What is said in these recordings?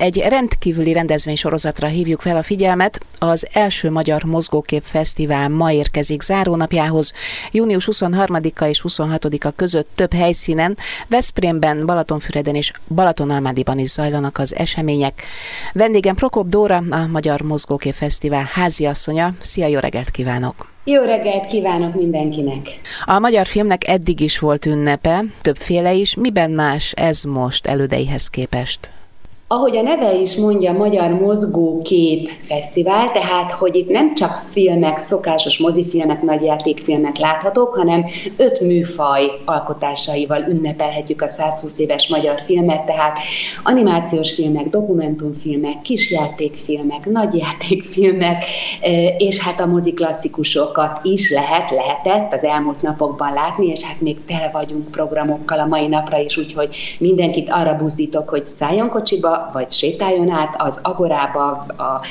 Egy rendkívüli rendezvénysorozatra hívjuk fel a figyelmet. Az első Magyar Mozgókép Fesztivál ma érkezik zárónapjához. Június 23-a és 26-a között több helyszínen, Veszprémben, Balatonfüreden és Balatonalmádiban is zajlanak az események. Vendégem Prokop Dóra, a Magyar Mozgókép Fesztivál háziasszonya. Szia, jó reggelt kívánok! Jó reggelt kívánok mindenkinek! A magyar filmnek eddig is volt ünnepe, többféle is. Miben más ez most elődeihez képest? Ahogy a neve is mondja, Magyar Mozgókép Fesztivál, tehát hogy itt nem csak filmek, szokásos mozifilmek, nagyjátékfilmek láthatók, hanem öt műfaj alkotásaival ünnepelhetjük a 120 éves magyar filmet, tehát animációs filmek, dokumentumfilmek, kisjátékfilmek, nagyjátékfilmek, eh, és hát a mozi klasszikusokat is lehet, lehetett az elmúlt napokban látni, és hát még tele vagyunk programokkal a mai napra is, úgyhogy mindenkit arra buzdítok, hogy szálljon kocsiba, vagy sétáljon át az Agorába, a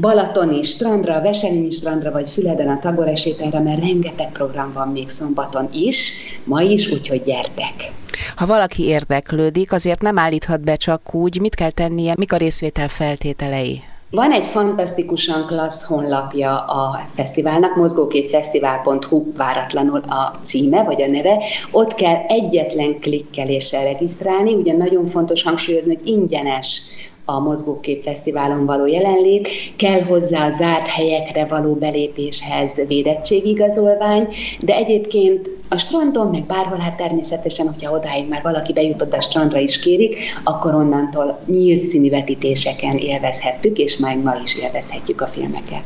Balatoni strandra, a Veselényi strandra, vagy Füleden a Tagore sétára, mert rengeteg program van még szombaton is, ma is, úgyhogy gyertek! Ha valaki érdeklődik, azért nem állíthat be csak úgy, mit kell tennie, mik a részvétel feltételei? Van egy fantasztikusan klassz honlapja a fesztiválnak, mozgóképfesztivál.hu váratlanul a címe, vagy a neve. Ott kell egyetlen klikkeléssel regisztrálni, ugye nagyon fontos hangsúlyozni, hogy ingyenes a Mozgókép Fesztiválon való jelenlét, kell hozzá a zárt helyekre való belépéshez védettségigazolvány, de egyébként a strandon, meg bárhol, hát természetesen, hogyha odáig már valaki bejutott a strandra is kérik, akkor onnantól nyílt színű vetítéseken élvezhettük, és majd ma is élvezhetjük a filmeket.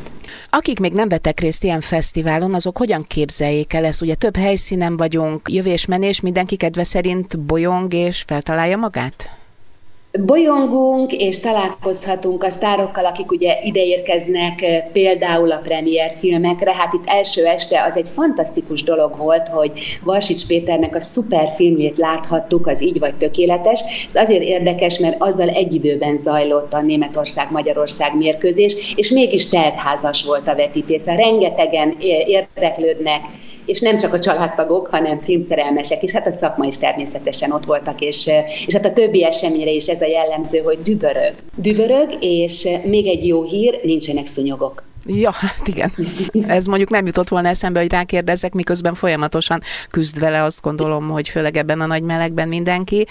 Akik még nem vettek részt ilyen fesztiválon, azok hogyan képzeljék el ezt? Ugye több helyszínen vagyunk, jövésmenés, mindenki kedve szerint bolyong és feltalálja magát? Bolyongunk és találkozhatunk a sztárokkal, akik ugye ideérkeznek eh, például a premier filmekre. Hát itt első este az egy fantasztikus dolog volt, hogy Varsics Péternek a szuper filmjét láthattuk, az Így vagy tökéletes. Ez azért érdekes, mert azzal egy időben zajlott a Németország-Magyarország mérkőzés, és mégis teltházas volt a vetítés. Rengetegen érdeklődnek és nem csak a családtagok, hanem filmszerelmesek is, hát a szakma is természetesen ott voltak, és, és hát a többi eseményre is ez a jellemző, hogy dübörög. Dübörög, és még egy jó hír, nincsenek szúnyogok. Ja, hát igen. Ez mondjuk nem jutott volna eszembe, hogy rákérdezzek, miközben folyamatosan küzd vele, azt gondolom, hogy főleg ebben a nagy melegben mindenki.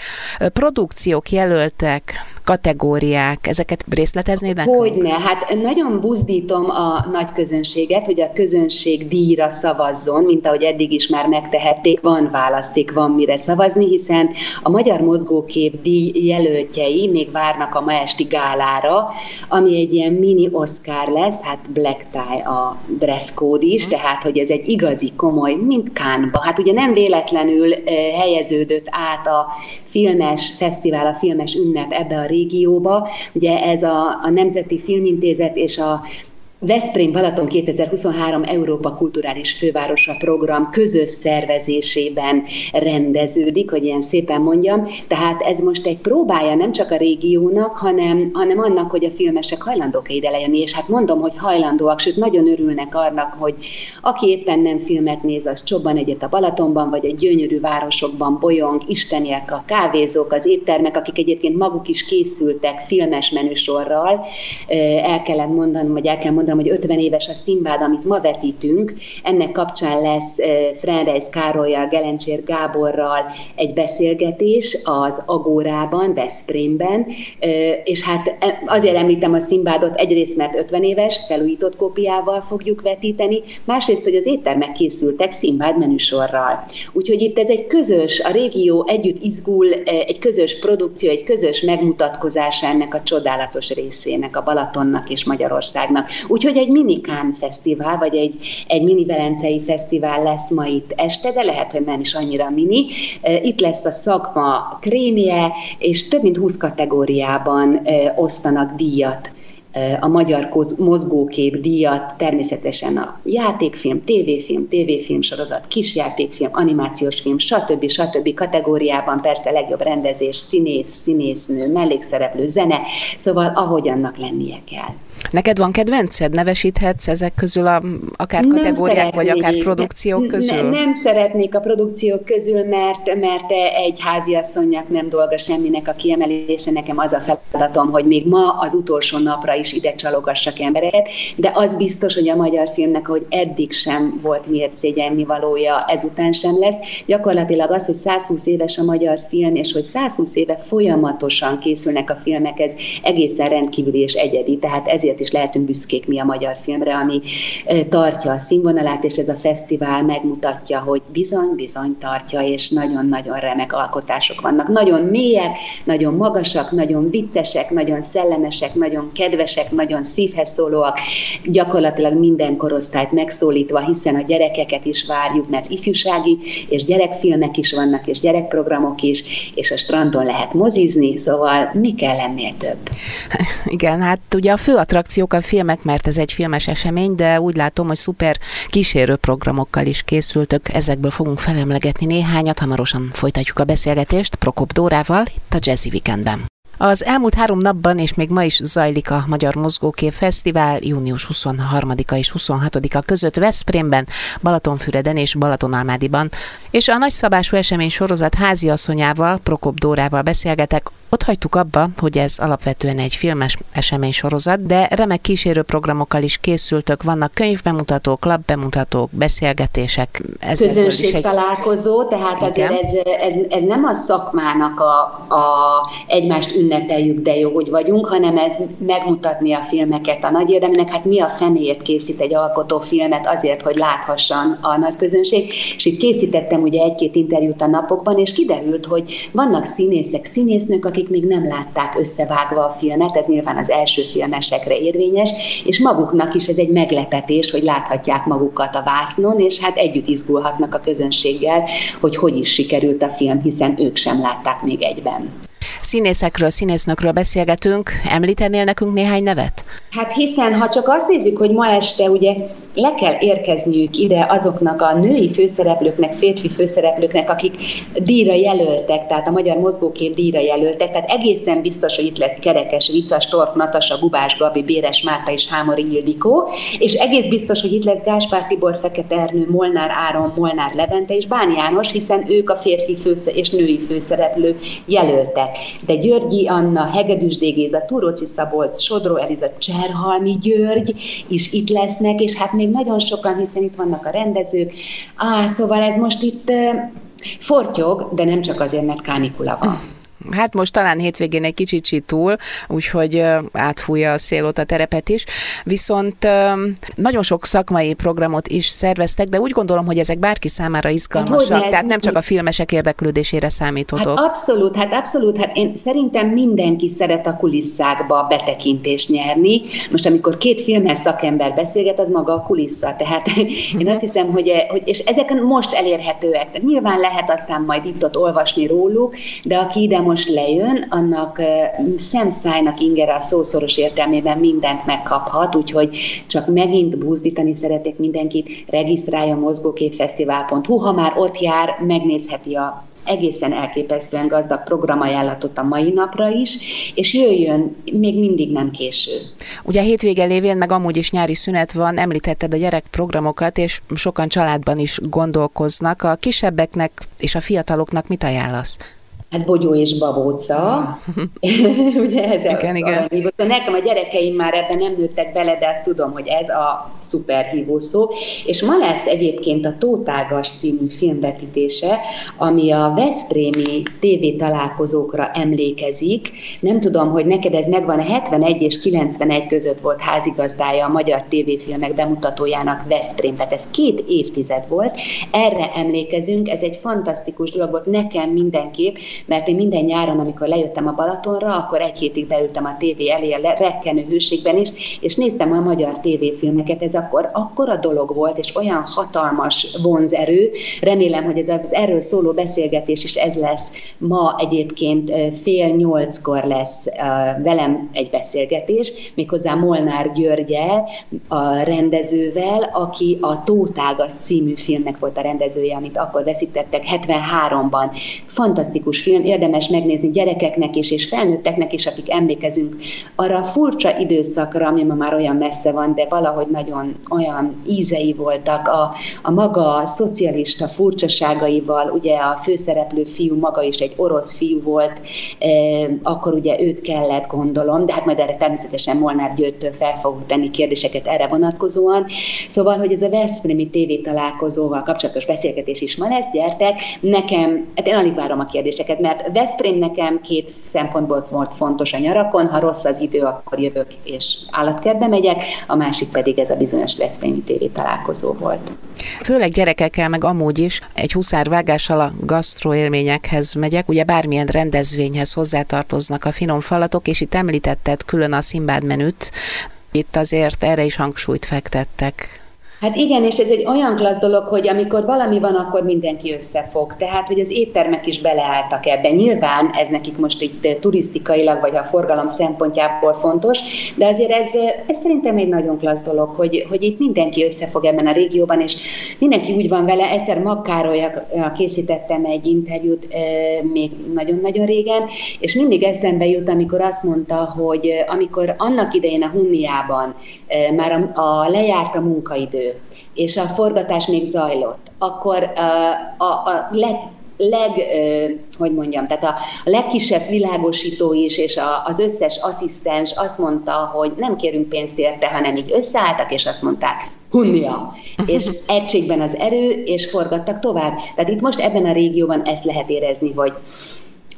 Produkciók jelöltek, kategóriák, ezeket részleteznéd Hogyne, hát nagyon buzdítom a nagy közönséget, hogy a közönség díjra szavazzon, mint ahogy eddig is már megtehették, van választék, van mire szavazni, hiszen a Magyar Mozgókép díj jelöltjei még várnak a ma esti gálára, ami egy ilyen mini Oscar lesz, hát black tie a dress code is, mm. tehát hogy ez egy igazi, komoly, mint Kánba. Hát ugye nem véletlenül helyeződött át a filmes fesztivál, a filmes ünnep ebbe a régióba. Ugye ez a, a Nemzeti Filmintézet és a Veszprém Balaton 2023 Európa Kulturális Fővárosa program közös szervezésében rendeződik, hogy ilyen szépen mondjam. Tehát ez most egy próbája nem csak a régiónak, hanem, hanem annak, hogy a filmesek hajlandók ide lejönni, és hát mondom, hogy hajlandóak, sőt nagyon örülnek annak, hogy aki éppen nem filmet néz, az csobban egyet a Balatonban, vagy egy gyönyörű városokban bolyong, isteniek a kávézók, az éttermek, akik egyébként maguk is készültek filmes menüsorral. El kellett mondanom, vagy el kell mondanom, mondanom, hogy 50 éves a színvád, amit ma vetítünk, ennek kapcsán lesz Frenreis Károlyjal, Gelencsér Gáborral egy beszélgetés az Agórában, Veszprémben, és hát e, azért említem a színvádot egyrészt, mert 50 éves, felújított kópiával fogjuk vetíteni, másrészt, hogy az éttermek készültek színvád menüsorral. Úgyhogy itt ez egy közös, a régió együtt izgul, egy közös produkció, egy közös megmutatkozása ennek a csodálatos részének, a Balatonnak és Magyarországnak. Úgyhogy egy mini Kán fesztivál, vagy egy, egy mini Velencei fesztivál lesz ma itt este, de lehet, hogy nem is annyira mini. Itt lesz a szakma krémje, és több mint 20 kategóriában osztanak díjat a Magyar Mozgókép díjat természetesen a játékfilm, tévéfilm, tévéfilm sorozat, kisjátékfilm, animációs film, stb. stb. kategóriában persze legjobb rendezés, színész, színésznő, mellékszereplő, zene, szóval ahogy annak lennie kell. Neked van kedvenced? Nevesíthetsz ezek közül a, akár nem kategóriák, vagy akár produkciók közül? Ne, nem szeretnék a produkciók közül, mert, mert egy háziasszonynak nem dolga semminek a kiemelése. Nekem az a feladatom, hogy még ma az utolsó napra is ide csalogassak embereket, de az biztos, hogy a magyar filmnek, ahogy eddig sem volt miért szégyenni valója, ezután sem lesz. Gyakorlatilag az, hogy 120 éves a magyar film, és hogy 120 éve folyamatosan készülnek a filmek, ez egészen rendkívüli és egyedi. Tehát ezért ezért is lehetünk büszkék mi a magyar filmre, ami tartja a színvonalát, és ez a fesztivál megmutatja, hogy bizony-bizony tartja, és nagyon-nagyon remek alkotások vannak. Nagyon mélyek, nagyon magasak, nagyon viccesek, nagyon szellemesek, nagyon kedvesek, nagyon szívhez szólóak, gyakorlatilag minden korosztályt megszólítva, hiszen a gyerekeket is várjuk, mert ifjúsági és gyerekfilmek is vannak, és gyerekprogramok is, és a strandon lehet mozizni, szóval mi kell ennél több? Igen, hát ugye a fő attrakciók a filmek, mert ez egy filmes esemény, de úgy látom, hogy szuper kísérő programokkal is készültök. Ezekből fogunk felemlegetni néhányat, hamarosan folytatjuk a beszélgetést Prokop Dórával itt a Jazzy Weekendben. Az elmúlt három napban és még ma is zajlik a Magyar Mozgókép Fesztivál június 23-a és 26-a között Veszprémben, Balatonfüreden és Balatonalmádiban. És a nagyszabású esemény sorozat háziasszonyával, Prokop Dórával beszélgetek ott hagytuk abba, hogy ez alapvetően egy filmes esemény sorozat, de remek kísérő programokkal is készültök, vannak könyvbemutatók, labbemutatók, beszélgetések. Közönség egy... találkozó, tehát Igen. azért ez, ez, ez nem a szakmának a, a egymást ünnepeljük, de jó, hogy vagyunk, hanem ez megmutatni a filmeket a nagy érdemnek. Hát mi a fenéért készít egy alkotó filmet azért, hogy láthasson a nagy közönség. És itt készítettem ugye egy-két interjút a napokban, és kiderült, hogy vannak színészek, színésznők, akik még nem látták összevágva a filmet, ez nyilván az első filmesekre érvényes, és maguknak is ez egy meglepetés, hogy láthatják magukat a vásznon, és hát együtt izgulhatnak a közönséggel, hogy hogy is sikerült a film, hiszen ők sem látták még egyben. Színészekről, színésznökről beszélgetünk. Említenél nekünk néhány nevet? Hát hiszen, ha csak azt nézzük, hogy ma este ugye le kell érkezniük ide azoknak a női főszereplőknek, férfi főszereplőknek, akik díjra jelöltek, tehát a Magyar Mozgókép díjra jelöltek, tehát egészen biztos, hogy itt lesz Kerekes, Vicas, Tork, Natasa, Gubás, Gabi, Béres, Márta és Hámori Ildikó, és egész biztos, hogy itt lesz Gáspár Tibor, Fekete Ernő, Molnár Áron, Molnár Levente és Bán János, hiszen ők a férfi fősze- és női főszereplő jelöltek. De Györgyi Anna, Hegedűs Dégéza, Túróci Szabolcs, Sodró Eliza, Cserhalmi György is itt lesznek, és hát még nagyon sokan, hiszen itt vannak a rendezők. Á, szóval ez most itt fortyog, de nem csak azért, mert kánikula van. Hát most talán hétvégén egy kicsit csitul, úgyhogy átfújja a szél ott a terepet is. Viszont nagyon sok szakmai programot is szerveztek, de úgy gondolom, hogy ezek bárki számára izgalmasak, hát, tehát nem csak a filmesek érdeklődésére számíthatok. Hát abszolút, hát abszolút, hát én szerintem mindenki szeret a kulisszákba betekintést nyerni. Most amikor két filmes szakember beszélget, az maga a kulissza. Tehát én azt hiszem, hogy, hogy és ezek most elérhetőek. Tehát nyilván lehet aztán majd itt-ott olvasni róluk, de aki ide most lejön, annak szemszájnak ingere a szószoros értelmében mindent megkaphat, úgyhogy csak megint búzdítani szeretek mindenkit, regisztrálja mozgóképfesztivál.hu, ha már ott jár, megnézheti a egészen elképesztően gazdag programajánlatot a mai napra is, és jöjjön, még mindig nem késő. Ugye hétvége lévén, meg amúgy is nyári szünet van, említetted a gyerekprogramokat, és sokan családban is gondolkoznak. A kisebbeknek és a fiataloknak mit ajánlasz? Hát bogyó és babóca. Ugye ez igen, igen. Aranyhívó. Nekem a gyerekeim már ebben nem nőttek bele, de azt tudom, hogy ez a szuper hívó szó. És ma lesz egyébként a Tótágas című filmvetítése, ami a Veszprémi TV találkozókra emlékezik. Nem tudom, hogy neked ez megvan, a 71 és 91 között volt házigazdája a magyar tévéfilmek bemutatójának Veszprém, tehát ez két évtized volt. Erre emlékezünk, ez egy fantasztikus dolog volt nekem mindenképp, mert én minden nyáron, amikor lejöttem a Balatonra, akkor egy hétig beültem a tévé elé a rekkenő hőségben is, és néztem a magyar tévéfilmeket, ez akkor akkora dolog volt, és olyan hatalmas vonzerő, remélem, hogy ez az erről szóló beszélgetés is ez lesz. Ma egyébként fél nyolckor lesz velem egy beszélgetés, méghozzá Molnár Györgyel, a rendezővel, aki a Tótágas című filmnek volt a rendezője, amit akkor veszítettek 73-ban. Fantasztikus film, érdemes megnézni gyerekeknek is, és felnőtteknek is, akik emlékezünk arra a furcsa időszakra, ami ma már olyan messze van, de valahogy nagyon olyan ízei voltak a, a maga a szocialista furcsaságaival, ugye a főszereplő fiú maga is egy orosz fiú volt, eh, akkor ugye őt kellett gondolom, de hát majd erre természetesen Molnár Győrtől fel fogok tenni kérdéseket erre vonatkozóan. Szóval, hogy ez a Veszprémi TV találkozóval kapcsolatos beszélgetés is ma lesz, gyertek, nekem, hát én alig várom a kérdéseket, mert Veszprém nekem két szempontból volt fontos a nyarakon, ha rossz az idő, akkor jövök és állatkertbe megyek, a másik pedig ez a bizonyos Veszprémi TV találkozó volt. Főleg gyerekekkel, meg amúgy is egy huszárvágással a gasztroélményekhez megyek, ugye bármilyen rendezvényhez hozzátartoznak a finom falatok, és itt említetted külön a szimbád menüt, itt azért erre is hangsúlyt fektettek. Hát igen, és ez egy olyan klassz dolog, hogy amikor valami van, akkor mindenki összefog. Tehát, hogy az éttermek is beleálltak ebben. Nyilván ez nekik most itt turisztikailag, vagy a forgalom szempontjából fontos, de azért ez, ez szerintem egy nagyon klassz dolog, hogy, hogy itt mindenki összefog ebben a régióban, és mindenki úgy van vele. Egyszer Magkárolyal készítettem egy interjút még nagyon-nagyon régen, és mindig eszembe jut, amikor azt mondta, hogy amikor annak idején a Hunniában már a, a lejárt a munkaidő, és a forgatás még zajlott, akkor a, a leg, leg, hogy mondjam, tehát a, a legkisebb világosító is, és a, az összes asszisztens azt mondta, hogy nem kérünk pénzt érte, hanem így összeálltak, és azt mondták, hunnia, és egységben az erő, és forgattak tovább. Tehát itt most ebben a régióban ezt lehet érezni, hogy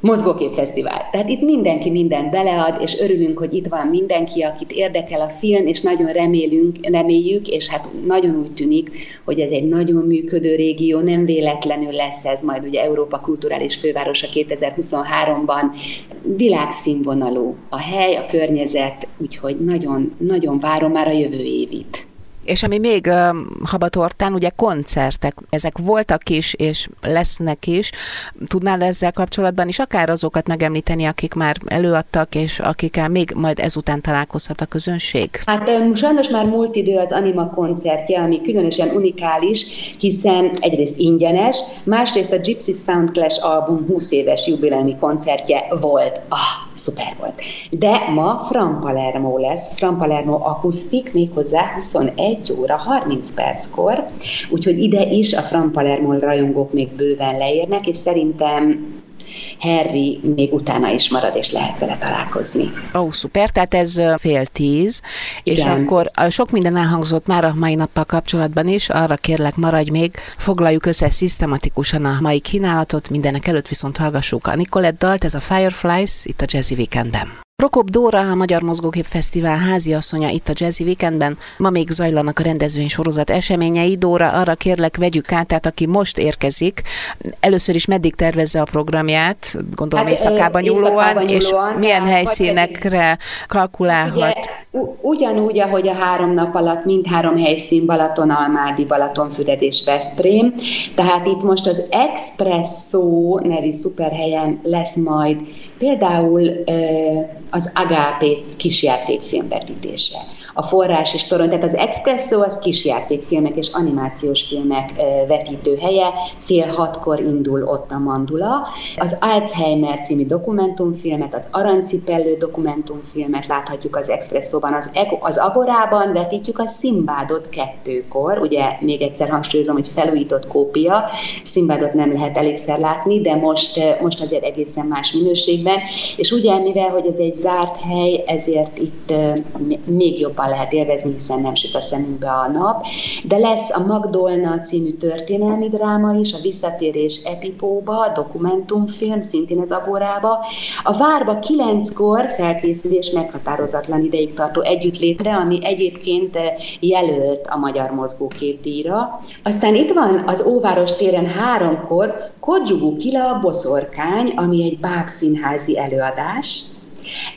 Mozgóképfesztivál. Tehát itt mindenki mindent belead, és örülünk, hogy itt van mindenki, akit érdekel a film, és nagyon remélünk, reméljük, és hát nagyon úgy tűnik, hogy ez egy nagyon működő régió, nem véletlenül lesz ez majd ugye Európa Kulturális Fővárosa 2023-ban világszínvonalú a hely, a környezet, úgyhogy nagyon, nagyon várom már a jövő évit. És ami még uh, Habatortán, ugye koncertek, ezek voltak is, és lesznek is. Tudnál ezzel kapcsolatban is akár azokat megemlíteni, akik már előadtak, és akikkel még majd ezután találkozhat a közönség? Hát um, sajnos már múlt idő az Anima koncertje, ami különösen unikális, hiszen egyrészt ingyenes, másrészt a Gypsy Sound Clash album 20 éves jubileumi koncertje volt. Ah, szuper volt. De ma Fran Palermo lesz, Fran Palermo akusztik, méghozzá 21 óra 30 perckor, úgyhogy ide is a Fran Palermo rajongók még bőven leérnek, és szerintem Harry még utána is marad, és lehet vele találkozni. Ó, oh, szuper, tehát ez fél tíz, Igen. és akkor sok minden elhangzott már a mai nappal kapcsolatban is, arra kérlek maradj még, foglaljuk össze szisztematikusan a mai kínálatot, mindenek előtt viszont hallgassuk a Nicolette dalt, ez a Fireflies itt a Jazzy Weekendben. Prokop Dóra, a Magyar Mozgókép Fesztivál háziasszonya itt a Jazzy Weekendben. Ma még zajlanak a rendezvény sorozat eseményei. Dóra, arra kérlek, vegyük át, tehát aki most érkezik, először is meddig tervezze a programját, gondolom hát, éjszakában nyúlóan, nyúlóan, és milyen helyszínekre kalkulálhat? Ugye, ugyanúgy, ahogy a három nap alatt mindhárom helyszín Balaton, Almádi, Balatonfüred és Veszprém. Tehát itt most az Expresso nevű szuperhelyen lesz majd például az Agapé kisjátékfilm vetítése a forrás és torony, tehát az Expresso az kisjátékfilmek és animációs filmek vetítő helye, fél hatkor indul ott a Mandula. Az Alzheimer című dokumentumfilmet, az Arancipellő dokumentumfilmet láthatjuk az Expresszóban, az, az Agorában vetítjük a Szimbádot kettőkor, ugye még egyszer hangsúlyozom, hogy felújított kópia, Szimbádot nem lehet elégszer látni, de most, most azért egészen más minőségben, és ugye, mivel, hogy ez egy zárt hely, ezért itt még jobban lehet élvezni, hiszen nem süt a szemünkbe a nap, de lesz a Magdolna című történelmi dráma is, a Visszatérés Epipóba, dokumentumfilm, szintén az Agórába. A Várba kilenckor felkészülés meghatározatlan ideig tartó együttlétre, ami egyébként jelölt a Magyar Mozgóképdíjra. Aztán itt van az Óváros téren háromkor Kodzsugu Kila a Boszorkány, ami egy bábszínházi előadás,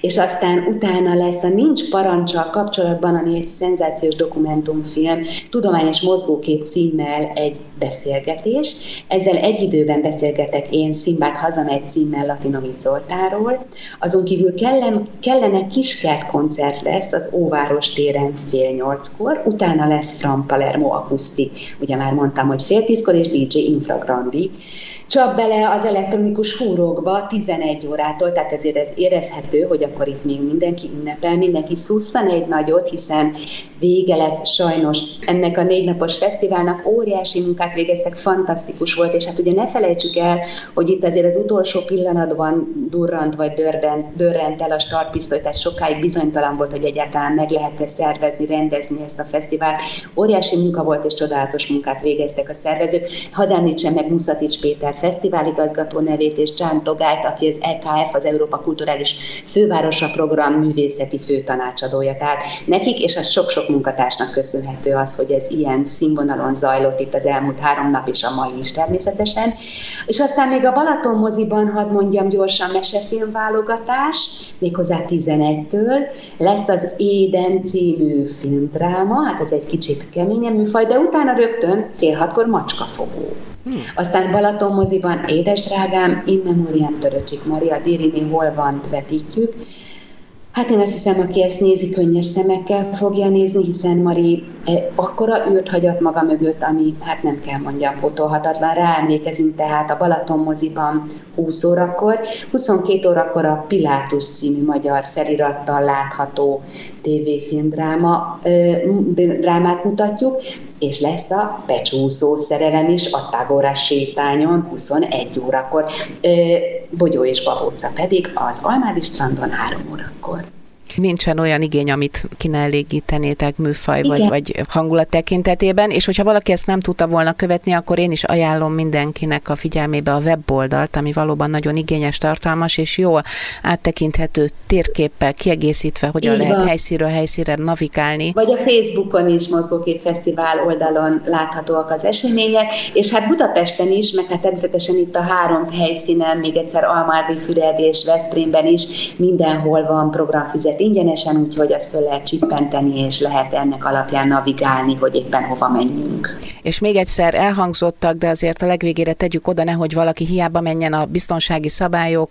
és aztán utána lesz a Nincs parancsal kapcsolatban, ami egy szenzációs dokumentumfilm, tudományos mozgókép címmel egy beszélgetés. Ezzel egy időben beszélgetek én Szimbát hazamegy címmel Latinovic Zoltáról. Azon kívül kellem, kellene kiskert koncert lesz az Óváros téren fél nyolckor, utána lesz Fran Palermo akusztik, ugye már mondtam, hogy fél tízkor, és DJ Infragrandi csap bele az elektronikus húrókba 11 órától, tehát ezért ez érezhető, hogy akkor itt még mindenki ünnepel, mindenki szusszan egy nagyot, hiszen vége lesz sajnos ennek a négy napos fesztiválnak, óriási munkát végeztek, fantasztikus volt, és hát ugye ne felejtsük el, hogy itt azért az utolsó pillanatban durrant vagy dörrent, dörrent el a startpisztoly, tehát sokáig bizonytalan volt, hogy egyáltalán meg lehet-e szervezni, rendezni ezt a fesztivált. Óriási munka volt, és csodálatos munkát végeztek a szervezők. Hadd említsem meg Muszatics Péter fesztiváligazgató nevét, és Csán Togályt, aki az EKF, az Európa Kulturális Fővárosa Program művészeti főtanácsadója. Tehát nekik és a sok-sok munkatársnak köszönhető az, hogy ez ilyen színvonalon zajlott itt az elmúlt három nap, és a mai is természetesen. És aztán még a Balaton moziban, hadd mondjam gyorsan, mesefilmválogatás, méghozzá 11-től, lesz az Éden című filmdráma, hát ez egy kicsit keményebb műfaj, de utána rögtön fél hatkor macskafogó. Hmm. Aztán Balaton moziban Édes drágám, In Memoriam Töröcsik Maria, Dirini hol van, vetítjük. Hát én azt hiszem, aki ezt nézi, könnyes szemekkel fogja nézni, hiszen Mari eh, akkora űrt hagyott maga mögött, ami, hát nem kell mondjam, potolhatatlan. Ráemlékezünk tehát a Balaton moziban 20 órakor, 22 órakor a Pilátus című magyar felirattal látható tévéfilmdráma drámát mutatjuk, és lesz a becsúszó szerelem is a Tagorás sétányon 21 órakor, Bogyó és Babóca pedig az Almádi strandon 3 órakor. Nincsen olyan igény, amit ki ne elégítenétek műfaj vagy, vagy hangulat tekintetében, és hogyha valaki ezt nem tudta volna követni, akkor én is ajánlom mindenkinek a figyelmébe a weboldalt, ami valóban nagyon igényes, tartalmas és jól áttekinthető térképpel kiegészítve, hogyan lehet helyszínről helyszínre navigálni. Vagy a Facebookon is Mozgókép Fesztivál oldalon láthatóak az események, és hát Budapesten is, meg hát természetesen itt a három helyszínen, még egyszer Almádi, Füred és Veszprémben is mindenhol van programfüzet ingyenesen, úgyhogy azt föl lehet csippenteni, és lehet ennek alapján navigálni, hogy éppen hova menjünk. És még egyszer elhangzottak, de azért a legvégére tegyük oda, nehogy valaki hiába menjen a biztonsági szabályok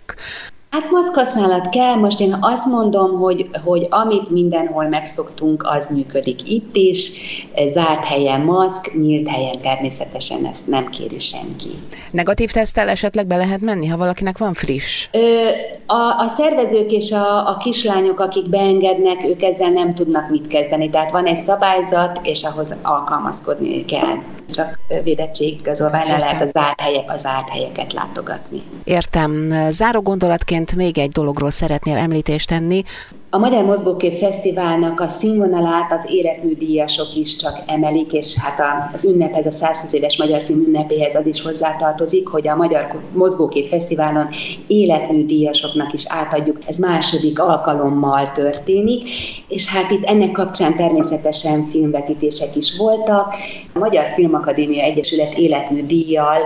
Hát maszkhasználat kell, most én azt mondom, hogy, hogy amit mindenhol megszoktunk, az működik itt is, zárt helyen maszk, nyílt helyen természetesen ezt nem kéri senki. Negatív tesztel esetleg be lehet menni, ha valakinek van friss? Ö, a, a szervezők és a, a kislányok, akik beengednek, ők ezzel nem tudnak mit kezdeni. Tehát van egy szabályzat, és ahhoz alkalmazkodni kell csak védettség igazolvány le lehet az zárt, helyek, az zárt helyeket látogatni. Értem. Záró gondolatként még egy dologról szeretnél említést tenni. A Magyar Mozgókép Fesztiválnak a színvonalát az életműdíjasok is csak emelik, és hát az ünnephez, a 120 éves magyar film ünnepéhez az is hozzátartozik, hogy a Magyar Mozgókép Fesztiválon életműdíjasoknak is átadjuk. Ez második alkalommal történik, és hát itt ennek kapcsán természetesen filmvetítések is voltak. A Magyar Filmakadémia Egyesület életműdíjjal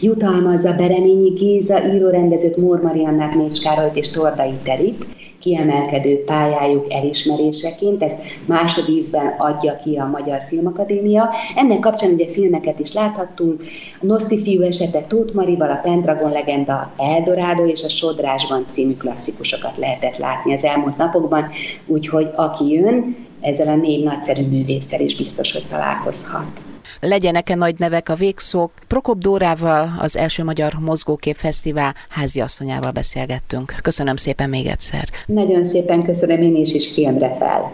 jutalmazza Bereményi Géza, írórendezőt, Mór Mariannát, Mécs Károlyt és Tordai Terit, kiemelkedő pályájuk elismeréseként, ezt másodízben adja ki a Magyar Filmakadémia. Ennek kapcsán ugye filmeket is láthattunk, a Noszti fiú esete Tóth Marival, a Pendragon legenda Eldorado és a Sodrásban című klasszikusokat lehetett látni az elmúlt napokban, úgyhogy aki jön, ezzel a négy nagyszerű művésszel is biztos, hogy találkozhat legyenek-e nagy nevek a végszók. Prokop Dórával, az első Magyar Mozgókép Fesztivál háziasszonyával beszélgettünk. Köszönöm szépen még egyszer. Nagyon szépen köszönöm én is, is filmre fel.